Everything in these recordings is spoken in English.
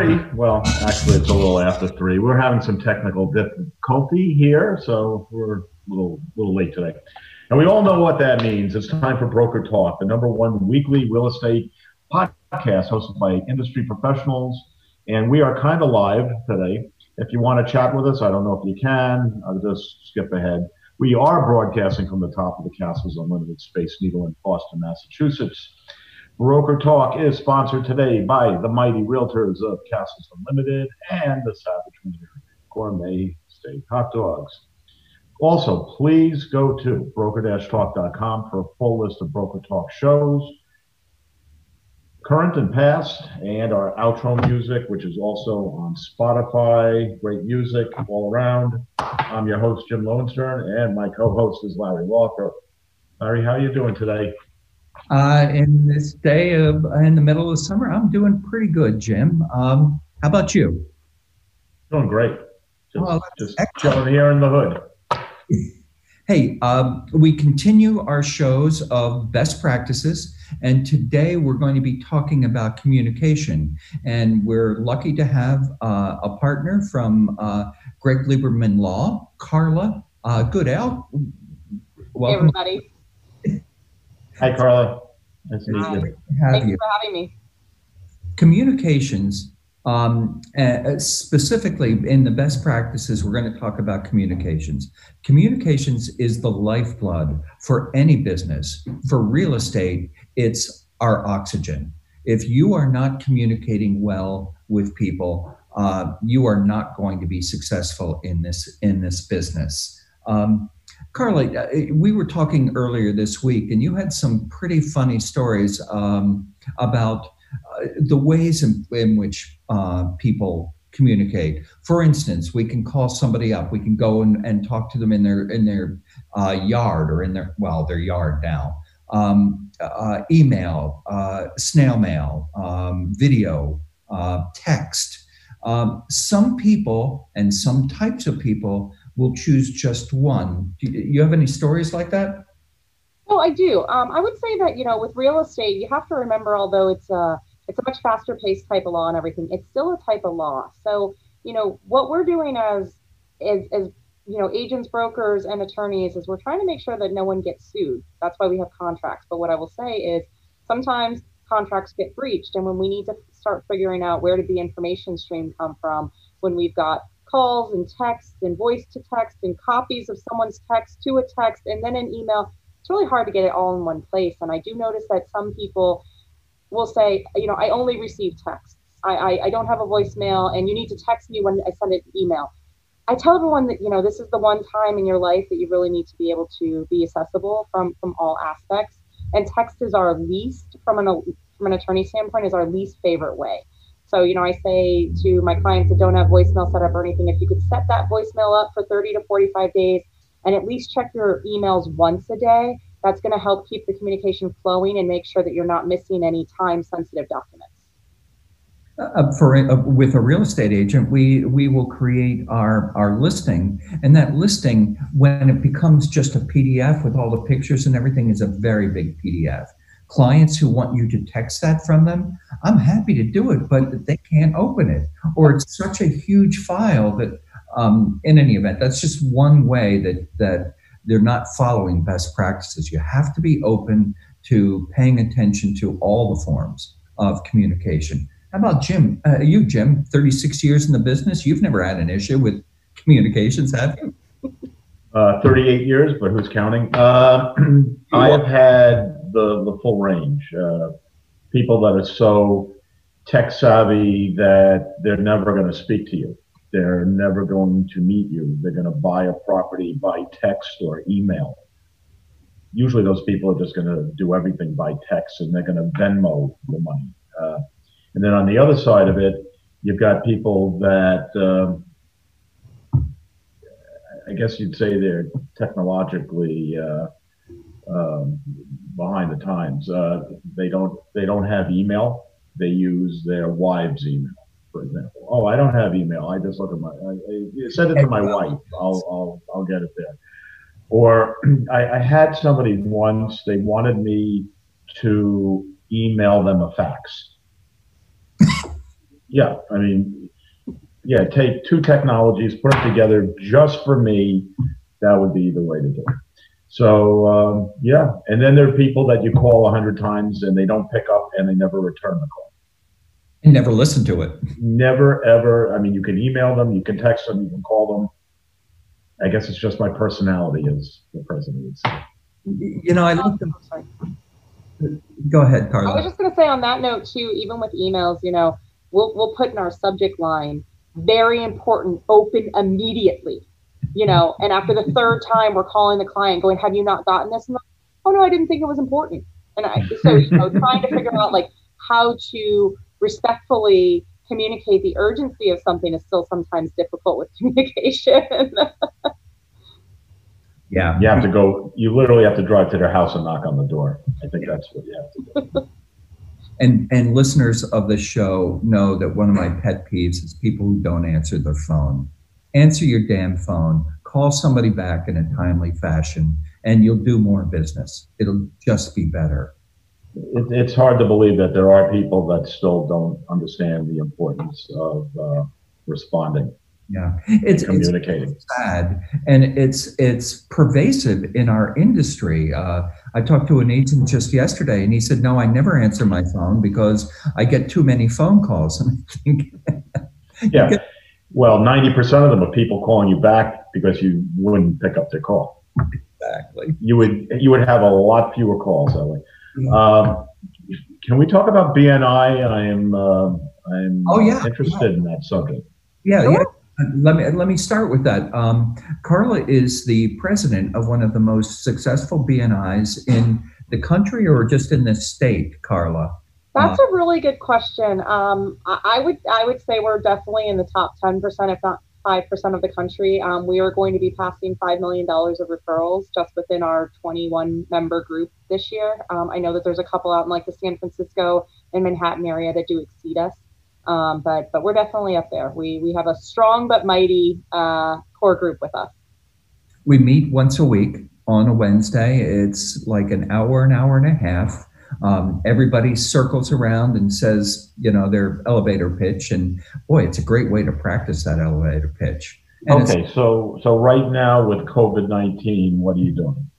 3. Well, actually, it's a little after 3. We're having some technical difficulty here, so we're a little, little late today. And we all know what that means. It's time for Broker Talk, the number one weekly real estate podcast hosted by industry professionals. And we are kind of live today. If you want to chat with us, I don't know if you can. I'll just skip ahead. We are broadcasting from the top of the Castles Unlimited Space Needle in Boston, Massachusetts. Broker Talk is sponsored today by the mighty realtors of Castles Unlimited and the Savage Wiener Gourmet Steak Hot Dogs. Also, please go to broker-talk.com for a full list of Broker Talk shows, current and past, and our outro music, which is also on Spotify. Great music all around. I'm your host, Jim Lowenstern, and my co-host is Larry Walker. Larry, how are you doing today? Uh, in this day of in the middle of summer, I'm doing pretty good, Jim. Um, how about you? Doing great. Just, oh, just chilling here in the hood. Hey, um, we continue our shows of best practices, and today we're going to be talking about communication. And we're lucky to have uh, a partner from uh, Greg Lieberman Law, Carla uh, Goodell. Welcome. Hey, everybody. Hi, Carla. Nice to meet you. Thanks you. for having me. Communications, um, uh, specifically in the best practices, we're going to talk about communications. Communications is the lifeblood for any business. For real estate, it's our oxygen. If you are not communicating well with people, uh, you are not going to be successful in this in this business. Um, Carly, uh, we were talking earlier this week, and you had some pretty funny stories um, about uh, the ways in, in which uh, people communicate. For instance, we can call somebody up. We can go and, and talk to them in their in their uh, yard or in their well, their yard now. Um, uh, email, uh, snail mail, um, video, text. Um, some people and some types of people will choose just one. Do you have any stories like that? Oh, I do. Um, I would say that you know, with real estate, you have to remember, although it's a it's a much faster paced type of law and everything, it's still a type of law. So you know, what we're doing as as as you know, agents, brokers, and attorneys is we're trying to make sure that no one gets sued. That's why we have contracts. But what I will say is sometimes contracts get breached, and when we need to start figuring out where did the information stream come from, when we've got calls and texts and voice to text and copies of someone's text to a text and then an email. It's really hard to get it all in one place. And I do notice that some people will say, you know, I only receive texts. I, I, I don't have a voicemail and you need to text me when I send an email. I tell everyone that, you know, this is the one time in your life that you really need to be able to be accessible from, from all aspects. And text is our least, from an, from an attorney standpoint, is our least favorite way. So, you know, I say to my clients that don't have voicemail set up or anything, if you could set that voicemail up for 30 to 45 days and at least check your emails once a day, that's going to help keep the communication flowing and make sure that you're not missing any time sensitive documents. Uh, for uh, with a real estate agent, we we will create our our listing, and that listing, when it becomes just a PDF with all the pictures and everything, is a very big PDF clients who want you to text that from them, I'm happy to do it, but they can't open it. Or it's such a huge file that, um, in any event, that's just one way that, that they're not following best practices. You have to be open to paying attention to all the forms of communication. How about Jim? Uh, you, Jim, 36 years in the business, you've never had an issue with communications, have you? Uh, 38 years, but who's counting? Uh, I have had the, the full range. Uh, people that are so tech savvy that they're never going to speak to you. They're never going to meet you. They're going to buy a property by text or email. Usually, those people are just going to do everything by text and they're going to Venmo the money. Uh, and then on the other side of it, you've got people that um, I guess you'd say they're technologically uh, um, behind the times. Uh, they don't they don't have email. They use their wives' email, for example. Oh, I don't have email. I just look at my. I, I send it to my wife. I'll I'll I'll get it there. Or I, I had somebody once. They wanted me to email them a fax. Yeah, I mean, yeah, take two technologies, put them together just for me. That would be the way to do it. So um, yeah, and then there are people that you call a hundred times and they don't pick up and they never return the call. And never listen to it. Never ever. I mean, you can email them, you can text them, you can call them. I guess it's just my personality, as the president would say. You know, I love them. Sorry. Go ahead, Carlos. I was just going to say on that note too, even with emails, you know, we'll we'll put in our subject line, very important, open immediately. You know, and after the third time, we're calling the client, going, "Have you not gotten this?" And like, oh no, I didn't think it was important. And I so you know, trying to figure out like how to respectfully communicate the urgency of something is still sometimes difficult with communication. Yeah. You have to go. You literally have to drive to their house and knock on the door. I think that's what you have to do. And and listeners of the show know that one of my pet peeves is people who don't answer their phone. Answer your damn phone. Call somebody back in a timely fashion, and you'll do more business. It'll just be better. It, it's hard to believe that there are people that still don't understand the importance of uh, responding, Yeah, it's it's communicating. sad, and it's it's pervasive in our industry. Uh, I talked to an agent just yesterday, and he said, "No, I never answer my phone because I get too many phone calls." And I think, Yeah. Well, ninety percent of them are people calling you back because you wouldn't pick up their call. exactly. You would you would have a lot fewer calls that way. Yeah. Um, can we talk about BNI? I am uh, I'm Oh, yeah. interested in that subject. Yeah, Sure. yeah. Let me let me start with that. Um, Carla is the president of one of the most successful BNIs in the country, or just in the state. Carla. That's a really good question. Um, I, I would I would say we're definitely in the top ten percent, if not five percent of the country. Um, we are going to be passing five million dollars of referrals just within our 21 member group this year. Um, I know that there's a couple out in like the San Francisco and Manhattan area that do exceed us, um, but but we're definitely up there. We we have a strong but mighty uh, core group with us. We meet once a week on a Wednesday. It's like an hour, an hour and a half. Um, everybody circles around and says, you know, their elevator pitch, and boy, it's a great way to practice that elevator pitch. And Okay, so so right now with COVID nineteen, what are you doing?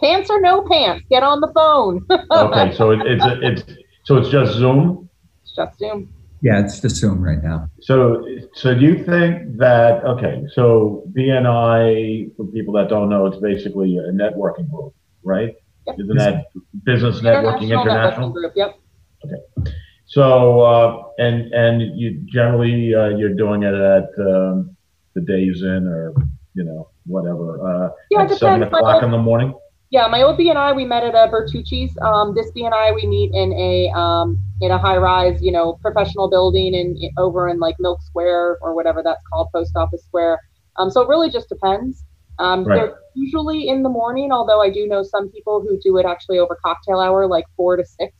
Pants or no pants, get on the phone. Okay, so it, it's it's so it's just Zoom. it's just Zoom. yeah, it's just Zoom right now. So so do you think that okay? So BNI for people that don't know, it's basically a networking group, right? Isn't that business networking international? networking group. Yep. Okay. So uh, and and you generally uh, you're doing it at um, the Days Inn or you know whatever uh, Yeah, it at seven depends. o'clock in the morning. Yeah, my old BNI we met at a Bertucci's. Um, this BNI we meet in a um, in a high rise, you know, professional building in, in- over in like Milk Square or whatever that's called, Post Office Square. Um, so it really just depends. Um, Right. They're usually in the morning, although I do know some people who do it actually over cocktail hour, like four to six.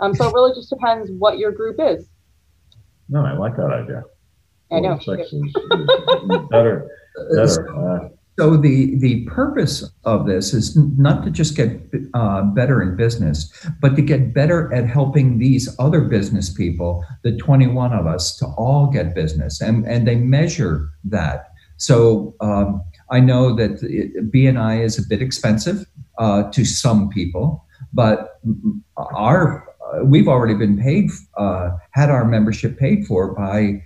Um, so it really just depends what your group is. No, I like that idea. I know. To six is, is better. Better. Uh, So the the purpose of this is not to just get uh, better in business, but to get better at helping these other business people, the 21 of us, to all get business, and and they measure that. So um, I know that it, BNI is a bit expensive uh, to some people, but our uh, we've already been paid, uh, had our membership paid for by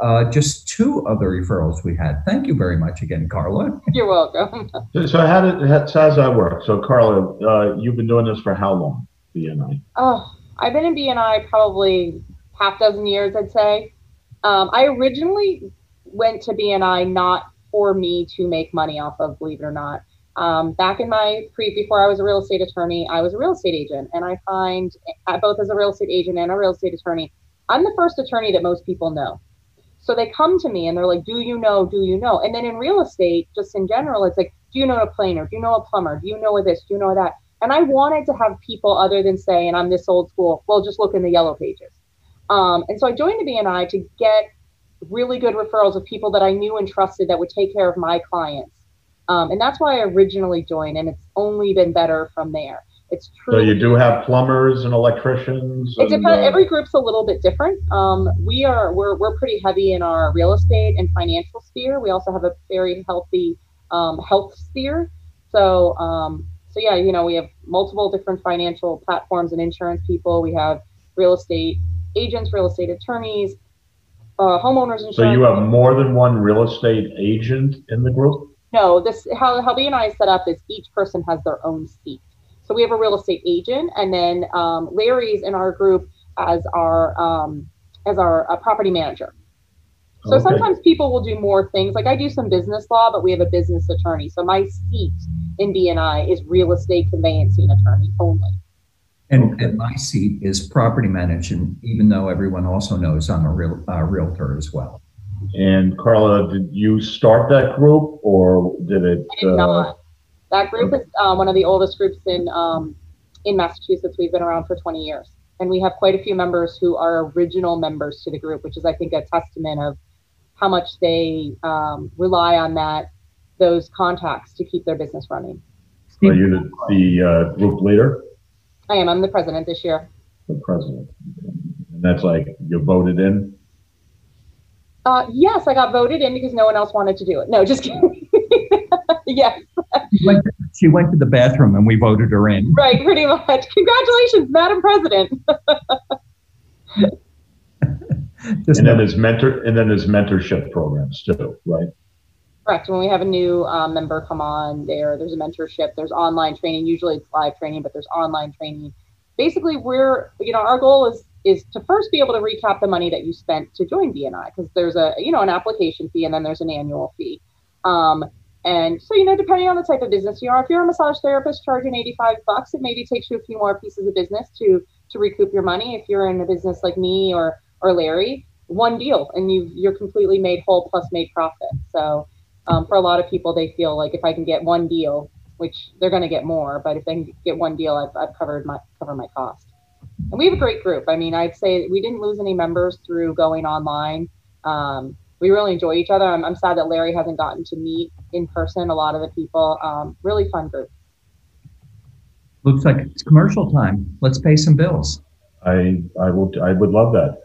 uh, just two of the referrals we had. Thank you very much again, Carla. You're welcome. so, so how did how, so how's that work? So Carla, uh, you've been doing this for how long? BNI. Oh, I've been in BNI probably half dozen years, I'd say. Um, I originally went to BNI not for me to make money off of, believe it or not. Um, back in my pre, before I was a real estate attorney, I was a real estate agent, and I find uh, both as a real estate agent and a real estate attorney, I'm the first attorney that most people know. So they come to me and they're like, "Do you know? Do you know?" And then in real estate, just in general, it's like, "Do you know a planer? Do you know a plumber? Do you know this? Do you know that?" And I wanted to have people other than say, and I'm this old school, well, just look in the yellow pages. Um, and so I joined the BNI to get really good referrals of people that I knew and trusted that would take care of my clients. Um, and that's why I originally joined, and it's only been better from there. It's true. So you do have plumbers and electricians. It depends. uh, Every group's a little bit different. Um, we are we're we're pretty heavy in our real estate and financial sphere. We also have a very healthy um, health sphere. So um, so yeah, you know, we have multiple different financial platforms and insurance people. We have real estate agents, real estate attorneys, uh, homeowners insurance. So you have more than one real estate agent in the group? No, this how how BNI is set up is each person has their own seat. So we have a real estate agent, and then um, Larry's in our group as our um, as our uh, property manager. So Okay. sometimes people will do more things. Like I do some business law, but we have a business attorney. So my seat in BNI is real estate conveyancing attorney only. And, Okay. and my seat is property management, even though everyone also knows I'm a real uh, realtor as well. And Carla, did you start that group or did it? I did uh, not. That group is uh, one of the oldest groups in um, in Massachusetts. We've been around for 20 years, and we have quite a few members who are original members to the group, which is, I think, a testament of how much they um, rely on that those contacts to keep their business running. Are you the, the uh, group leader, I am. I'm the president this year. the president? And that's like you voted in? Uh, yes, I got voted in because no one else wanted to do it. No, just kidding. yes, She went, she went to the bathroom and we voted her in. right, pretty much. Congratulations, Madam President. Just And then know- there's mentor, and then there's mentorship programs too, right? Correct. When we have a new um, member come on, there there's a mentorship. There's online training. Usually it's live training, but there's online training. Basically, we're you know our goal is is to first be able to recap the money that you spent to join BNI because there's a you know an application fee and then there's an annual fee. Um, and so you know depending on the type of business you are, if you're a massage therapist charging 85 bucks, it maybe takes you a few more pieces of business to to recoup your money. If you're in a business like me or or Larry, one deal and you you're completely made whole plus made profit. So um, for a lot of people, they feel like if I can get one deal, which they're going to get more, but if they can get one deal, I've, I've covered my cover my cost. And we have a great group. I mean, I'd say we didn't lose any members through going online. Um, we really enjoy each other. I'm, I'm sad that Larry hasn't gotten to meet in person a lot of the people. Um, really fun group. Looks like it's commercial time. Let's pay some bills. I, I will, I would love that.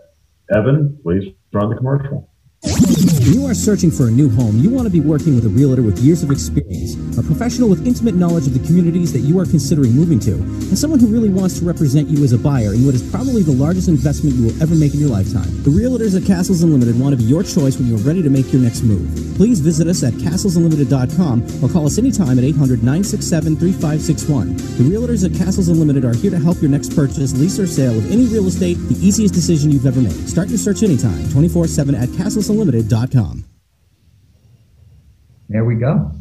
Evan, please run the commercial. When you are searching for a new home, you want to be working with a realtor with years of experience, a professional with intimate knowledge of the communities that you are considering moving to, and someone who really wants to represent you as a buyer in what is probably the largest investment you will ever make in your lifetime. The realtors at Castles Unlimited want to be your choice when you are ready to make your next move. Please visit us at castlesunlimited.com or call us anytime at 800 967 3561. The realtors at Castles Unlimited are here to help your next purchase, lease, or sale of any real estate the easiest decision you've ever made. Start your search anytime, 24 7 at castlesunlimited.com. There we go.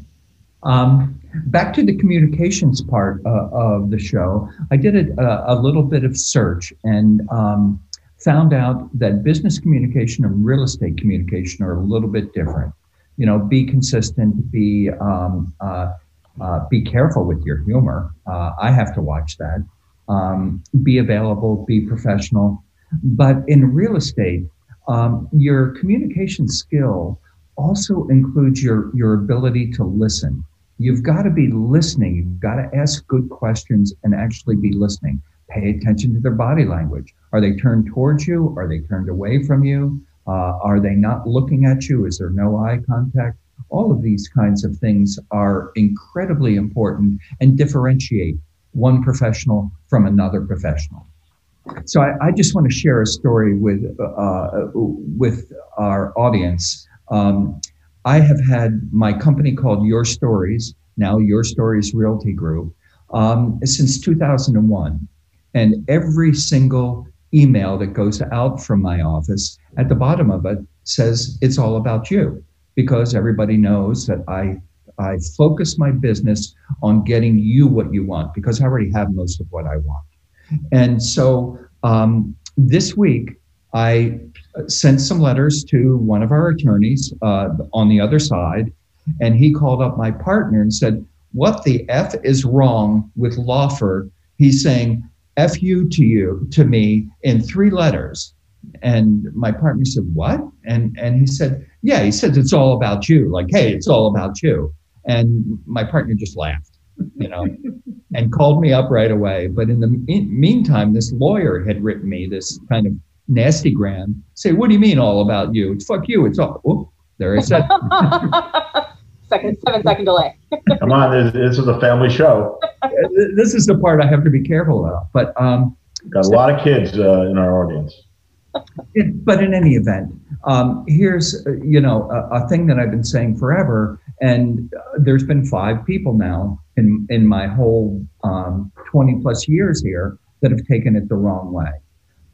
Um, back to the communications part uh, of the show. I did a, a little bit of search and um, found out that business communication and real estate communication are a little bit different. You know, be consistent, be um, uh, uh, be careful with your humor. Uh, I have to watch that. Um, be available, be professional. But in real estate, um, your communication skill also includes your your ability to listen. You've got to be listening. You've got to ask good questions and actually be listening. Pay attention to their body language. Are they turned towards you? Are they turned away from you? Uh, are they not looking at you? Is there no eye contact? All of these kinds of things are incredibly important and differentiate one professional from another professional. So I, I just want to share a story with uh, with our audience. Um, I have had my company called Your Stories, now Your Stories Realty Group, um, since 2001. And every single email that goes out from my office, at the bottom of it says, It's all about you. Because everybody knows that I, I focus my business on getting you what you want, because I already have most of what I want. And so um, this week, I sent some letters to one of our attorneys uh, on the other side, and he called up my partner and said, "What the f is wrong with Lawford?" He's saying "f you" to you to me in three letters, and my partner said, "What?" And and he said, "Yeah." He said, "It's all about you." Like, hey, it's all about you. And my partner just laughed, you know. and called me up right away. But in the meantime, this lawyer had written me this kind of nasty gram. Say, what do you mean all about you? It's fuck you. It's all. Whoop, there I said. second, seven second delay. Come on, this, this is a family show. this is the part I have to be careful about. But um, Got a lot of kids uh, in our audience. it, but in any event, um, here's uh, you know a, a thing that I've been saying forever, and uh, there's been five people now in in my whole um, 20 plus years here that have taken it the wrong way.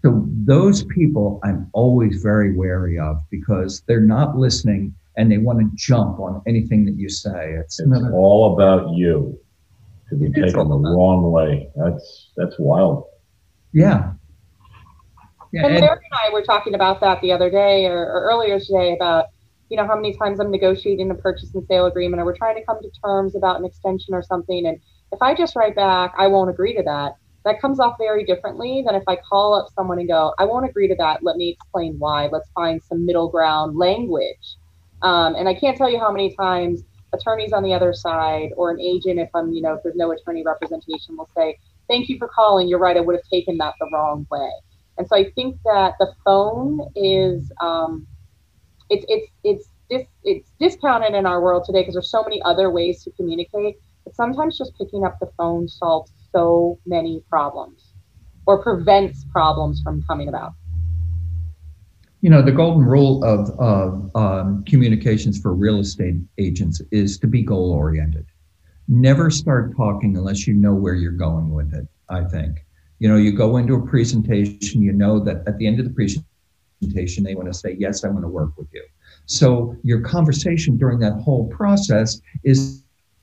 So those people I'm always very wary of because they're not listening and they want to jump on anything that you say. It's, It's another, all about you to be taken the wrong way. That's that's wild. yeah. Yeah, And and- Larry and I were talking about that the other day or, or earlier today about, you know, how many times I'm negotiating a purchase and sale agreement or we're trying to come to terms about an extension or something. And if I just write back, I won't agree to that, that comes off very differently than if I call up someone and go, I won't agree to that. Let me explain why. Let's find some middle ground language. Um, and I can't tell you how many times attorneys on the other side or an agent, if I'm, you know, if there's no attorney representation, will say, Thank you for calling. You're right. I would have taken that the wrong way. And so I think that the phone is um, it's it's it's dis, it's discounted in our world today because there's so many other ways to communicate. But sometimes just picking up the phone solves so many problems or prevents problems from coming about. You know, the golden rule of, of um, communications for real estate agents is to be goal oriented. Never start talking unless you know where you're going with it, I think. You know, you go into a presentation, you know that at the end of the presentation, they want to say, Yes, I want to work with you. So your conversation during that whole process is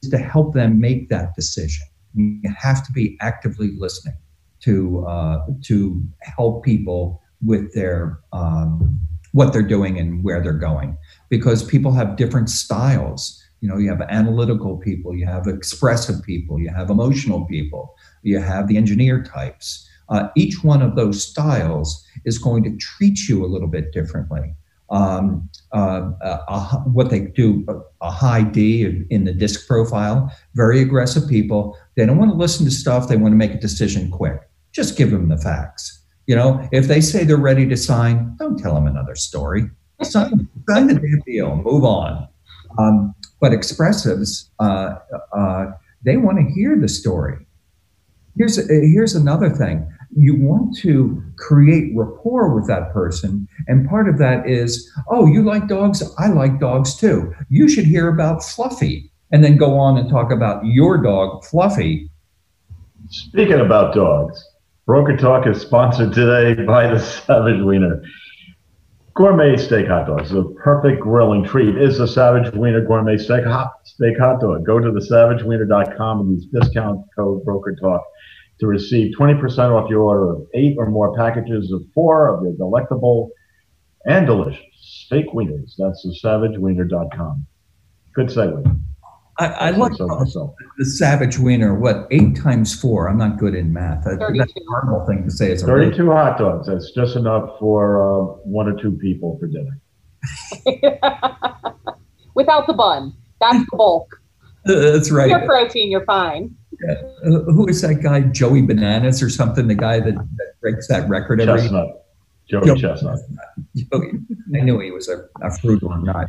to help them make that decision. You have to be actively listening to uh, to help people with their um, what they're doing and where they're going. Because people have different styles. You know you have analytical people you have expressive people you have emotional people you have the engineer types. Uh, each one of those styles is going to treat you a little bit differently. Um, uh, uh, what they do a high d in the disc profile very aggressive people they don't want to listen to stuff they want to make a decision quick just give them the facts you know, if they say they're ready to sign, don't tell them another story. Sign, sign the damn deal, move on. Um, but expressives, uh, uh, they want to hear the story. Here's here's another thing. You want to create rapport with that person, and part of that is, oh, you like dogs, I like dogs too. You should hear about Fluffy, and then go on and talk about your dog, Fluffy. Speaking about dogs, Broker Talk is sponsored today by the Savage Wiener. Gourmet steak hot dogs. The perfect grilling treat is the Savage Wiener Gourmet Steak Hot, steak hot Dog. Go to thesavagewiener.com and use discount code Broker Talk to receive 20% off your order of eight or more packages of four of your delectable and delicious steak wieners. That's thesavagewiener.com. Good segue. I, I like So myself. the Savage Wiener. What eight times four? I'm not good in math. That- That's 32. a horrible thing to say. As a really- hot dogs. That's just enough for uh, one or two people for dinner. Without the bun, that's the bulk. That's right. Your protein, you're fine. Uh, who is that guy? Joey Bananas or something? The guy that, that breaks that record every Chestnut. Joey Joey Chestnut. Joey. I knew he was a, a fruit or not.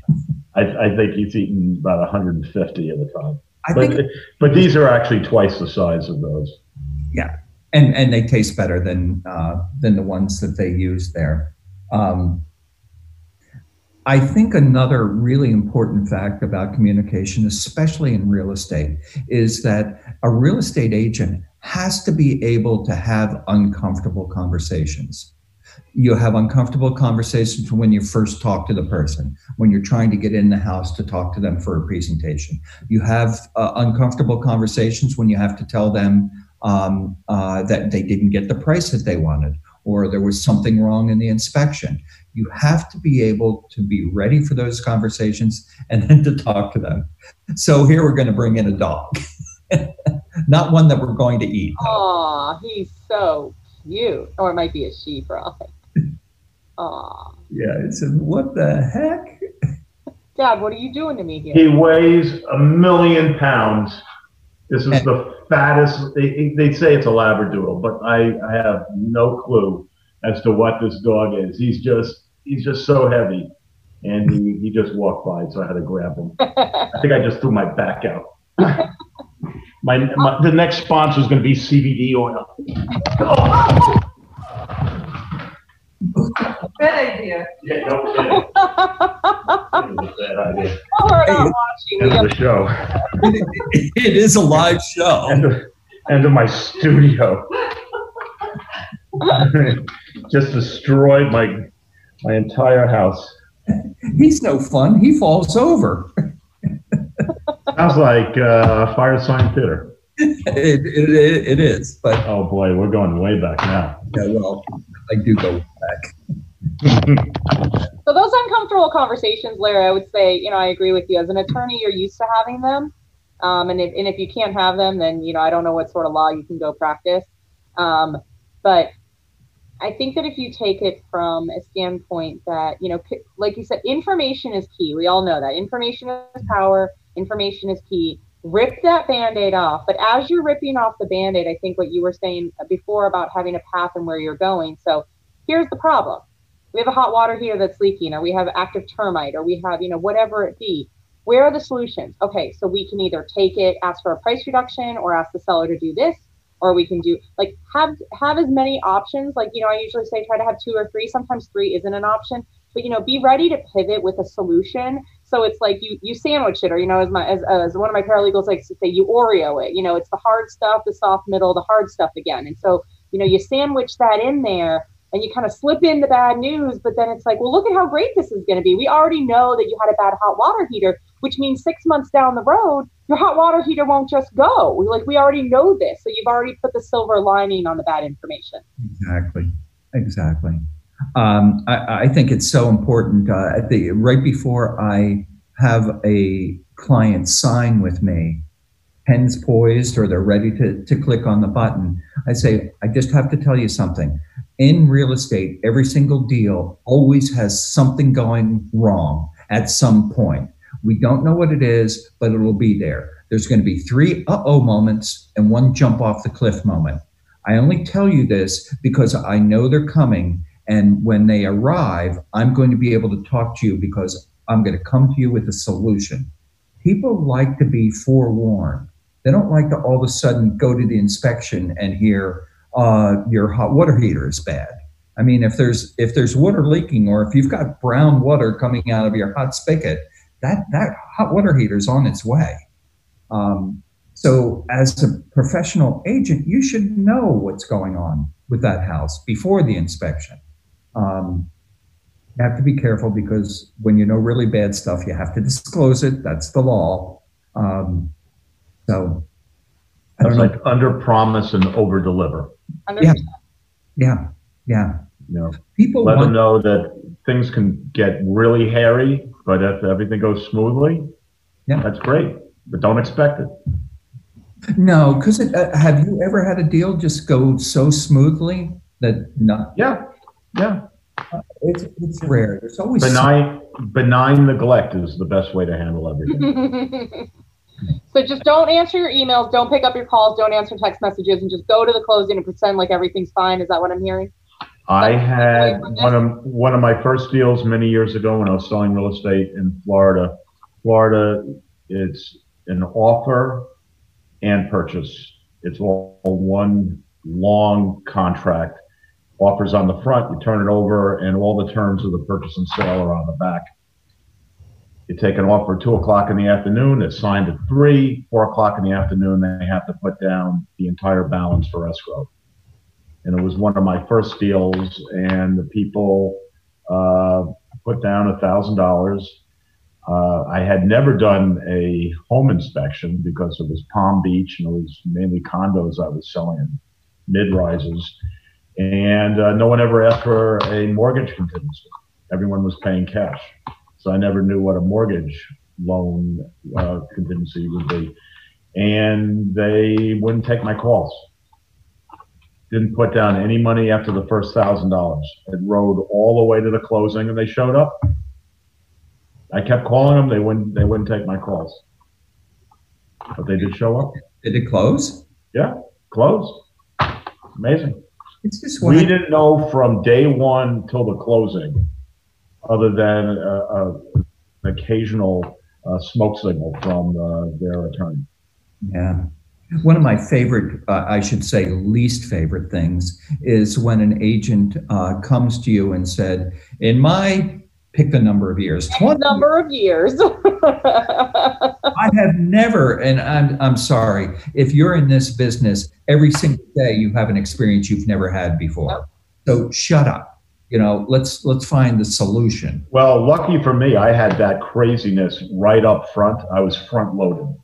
I, I think he's eaten about 150 at a time. I But, think, but these are actually twice the size of those. Yeah, and and they taste better than uh, than the ones that they use there. Um, I think another really important fact about communication, especially in real estate, is that a real estate agent has to be able to have uncomfortable conversations. You have uncomfortable conversations when you first talk to the person, when you're trying to get in the house to talk to them for a presentation. You have uh, uncomfortable conversations when you have to tell them um, uh, that they didn't get the price that they wanted or there was something wrong in the inspection. You have to be able to be ready for those conversations and then to talk to them. So here we're going to bring in a dog, not one that we're going to eat. Aw, he's so cute. Or it might be a she for all. I- Aw. Yeah, it said, what the heck? Dad, what are you doing to me here? He weighs a million pounds. This is the fattest. They, they say it's a Labradoodle, but I, I have no clue as to what this dog is. He's just he's just so heavy, and he, he just walked by, so I had to grab him. I think I just threw my back out. my, my the next sponsor is going to be CBD oil. Oh, idea. yeah, no kidding. It a bad idea. We're not watching. End of the show. It, it is a live show. End of, end of my studio. just destroyed my my entire house. He's no fun. He falls over. Sounds like uh, Firesign Theatre. It, it, it, it is, but Oh boy, we're going way back now. yeah, well, I do go back. So those uncomfortable conversations, Larry, I would say, you know, I agree with you. As an attorney, you're used to having them, um, and if and if you can't have them, then you know, I don't know what sort of law you can go practice. Um, but I think that if you take it from a standpoint that you know, like you said, information is key. We all know that information is power. Information is key. Rip that band-aid off. But as you're ripping off the band-aid, I think what you were saying before about having a path and where you're going. So here's the problem we have a hot water heater that's leaking or we have active termite or we have you know whatever it be. Where are the solutions? Okay so we can either take it ask for a price reduction or ask the seller to do this or we can do like have have as many options. Like you know i usually say try to have two or three. Sometimes three isn't an option. But you know be ready to pivot with a solution. So it's like you you sandwich it or you know as my as, as one of my paralegals likes to say you oreo it. You know it's the hard stuff the soft middle the hard stuff again. And so you know you sandwich that in there and you kind of slip in the bad news, but then it's like, well, look at how great this is going to be. We already know that you had a bad hot water heater, which means six months down the road, your hot water heater won't just go. Like we already know this, so you've already put the silver lining on the bad information. Exactly. Exactly. Um, I, I think it's so important. Uh, the, right before I have a client sign with me, pens poised or they're ready to, to click on the button, I say, I just have to tell you something. In real estate, every single deal always has something going wrong at some point. We don't know what it is, but it'll be there. There's going to be three uh oh moments and one jump off the cliff moment. I only tell you this because I know they're coming. And when they arrive, I'm going to be able to talk to you because I'm going to come to you with a solution. People like to be forewarned. They don't like to all of a sudden go to the inspection and hear uh, your hot water heater is bad. I mean, if there's if there's water leaking or if you've got brown water coming out of your hot spigot, that that hot water heater is on its way. Um, so, as a professional agent, you should know what's going on with that house before the inspection. Um, you have to be careful because when you know really bad stuff, you have to disclose it. That's the law. Um, so, I It's don't know. like under promise and over deliver. Understand? Yeah, yeah. You know, People let them know that things can get really hairy, but if everything goes smoothly, Yeah. that's great. But don't expect it. no, because uh, have you ever had a deal just go so smoothly that not? Yeah, yeah. It's it's rare. There's always Benign, benign neglect is the best way to handle everything. so just don't answer your emails, don't pick up your calls, don't answer text messages, and just go to the closing and pretend like everything's fine. Is that what I'm hearing? I had one of one of my first deals many years ago when I was selling real estate in Florida. Florida, it's an offer and purchase. It's all one long contract. Offers on the front, you turn it over, and all the terms of the purchase and sale are on the back. You take an offer at two o'clock in the afternoon, it's signed at three, four o'clock in the afternoon, they have to put down the entire balance for escrow. And it was one of my first deals and the people uh, put down a thousand dollars. Uh, i had never done a home inspection because it was palm beach and it was mainly condos i was selling mid rises and uh, no one ever asked for a mortgage contingency. Everyone was paying cash so i never knew what a mortgage loan uh, contingency would be and they wouldn't take my calls didn't put down any money after the first thousand dollars. It rode all the way to the closing, and they showed up. I kept calling them; they wouldn't. They wouldn't take my calls, but they did show up. Did it close? Yeah, closed. Amazing. It's just We didn't know from day one till the closing, other than uh, uh, an occasional uh, smoke signal from uh, their attorney. Yeah. One of my favorite, uh, I should say, least favorite things is when an agent uh, comes to you and said, in my pick a number of years, 20 Number of years. I have never, and I'm, I'm sorry, if you're in this business, every single day you have an experience you've never had before. So shut up. You know, let's let's find the solution. Well, lucky for me, I had that craziness right up front. I was front loaded.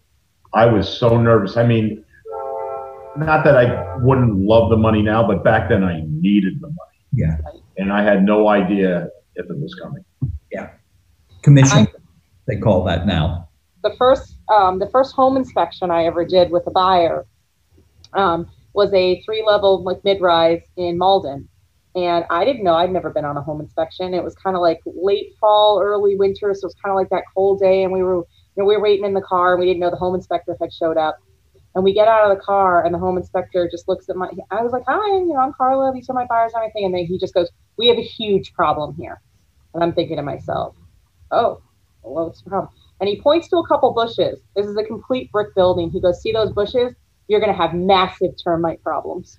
I was so nervous. I mean, not that I wouldn't love the money now, but back then I needed the money, Yeah. and I had no idea if it was coming. Yeah commission, they call that now. the first um, the first home inspection I ever did with a buyer um, was a three level like mid rise in Malden, and I didn't know I'd never been on a home inspection. It was kind of like late fall, early winter, so it was kind of like that cold day, and we were you know we were waiting in the car, and we didn't know the home inspector had showed up. And we get out of the car, and the home inspector just looks at my. I was like, "Hi, you know, I'm Carla. These are my buyers and everything." And then he just goes, "We have a huge problem here." And I'm thinking to myself, "Oh, well, what's the problem?" and he points to a couple bushes. This is a complete brick building. He goes, "See those bushes? You're going to have massive termite problems."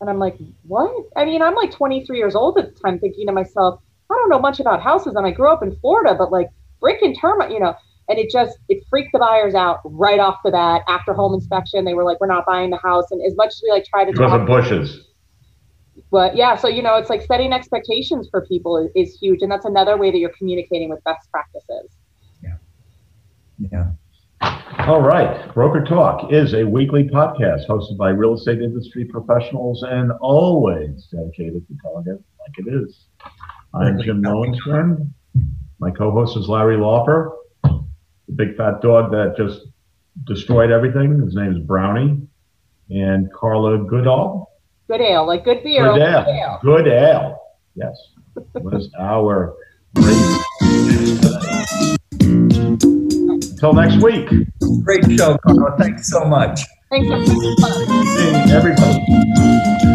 And I'm like, "What?" I mean, I'm like 23 years old at the time, thinking to myself, "I don't know much about houses, and I grew up in Florida, but like brick and termite, you know." And it just it freaked the buyers out right off the bat. After home inspection, they were like, "We're not buying the house." And as much as we like try to Because talk of bushes. but yeah, so you know, it's like setting expectations for people is, is huge, and that's another way that you're communicating with best practices. Yeah. Yeah. All right. Broker Talk is a weekly podcast hosted by real estate industry professionals and always dedicated to telling it like it is. I'm Jim Lowenstern. My co-host is Larry Lauper, the big fat dog that just destroyed everything. His name is Brownie. And Carla Goodall. Good ale, like good beer. Good good ale. ale. Good ale. Yes. Was our great. Until next week. Great show, Carla. Thanks so much. Thanks for fun. Seeing everybody.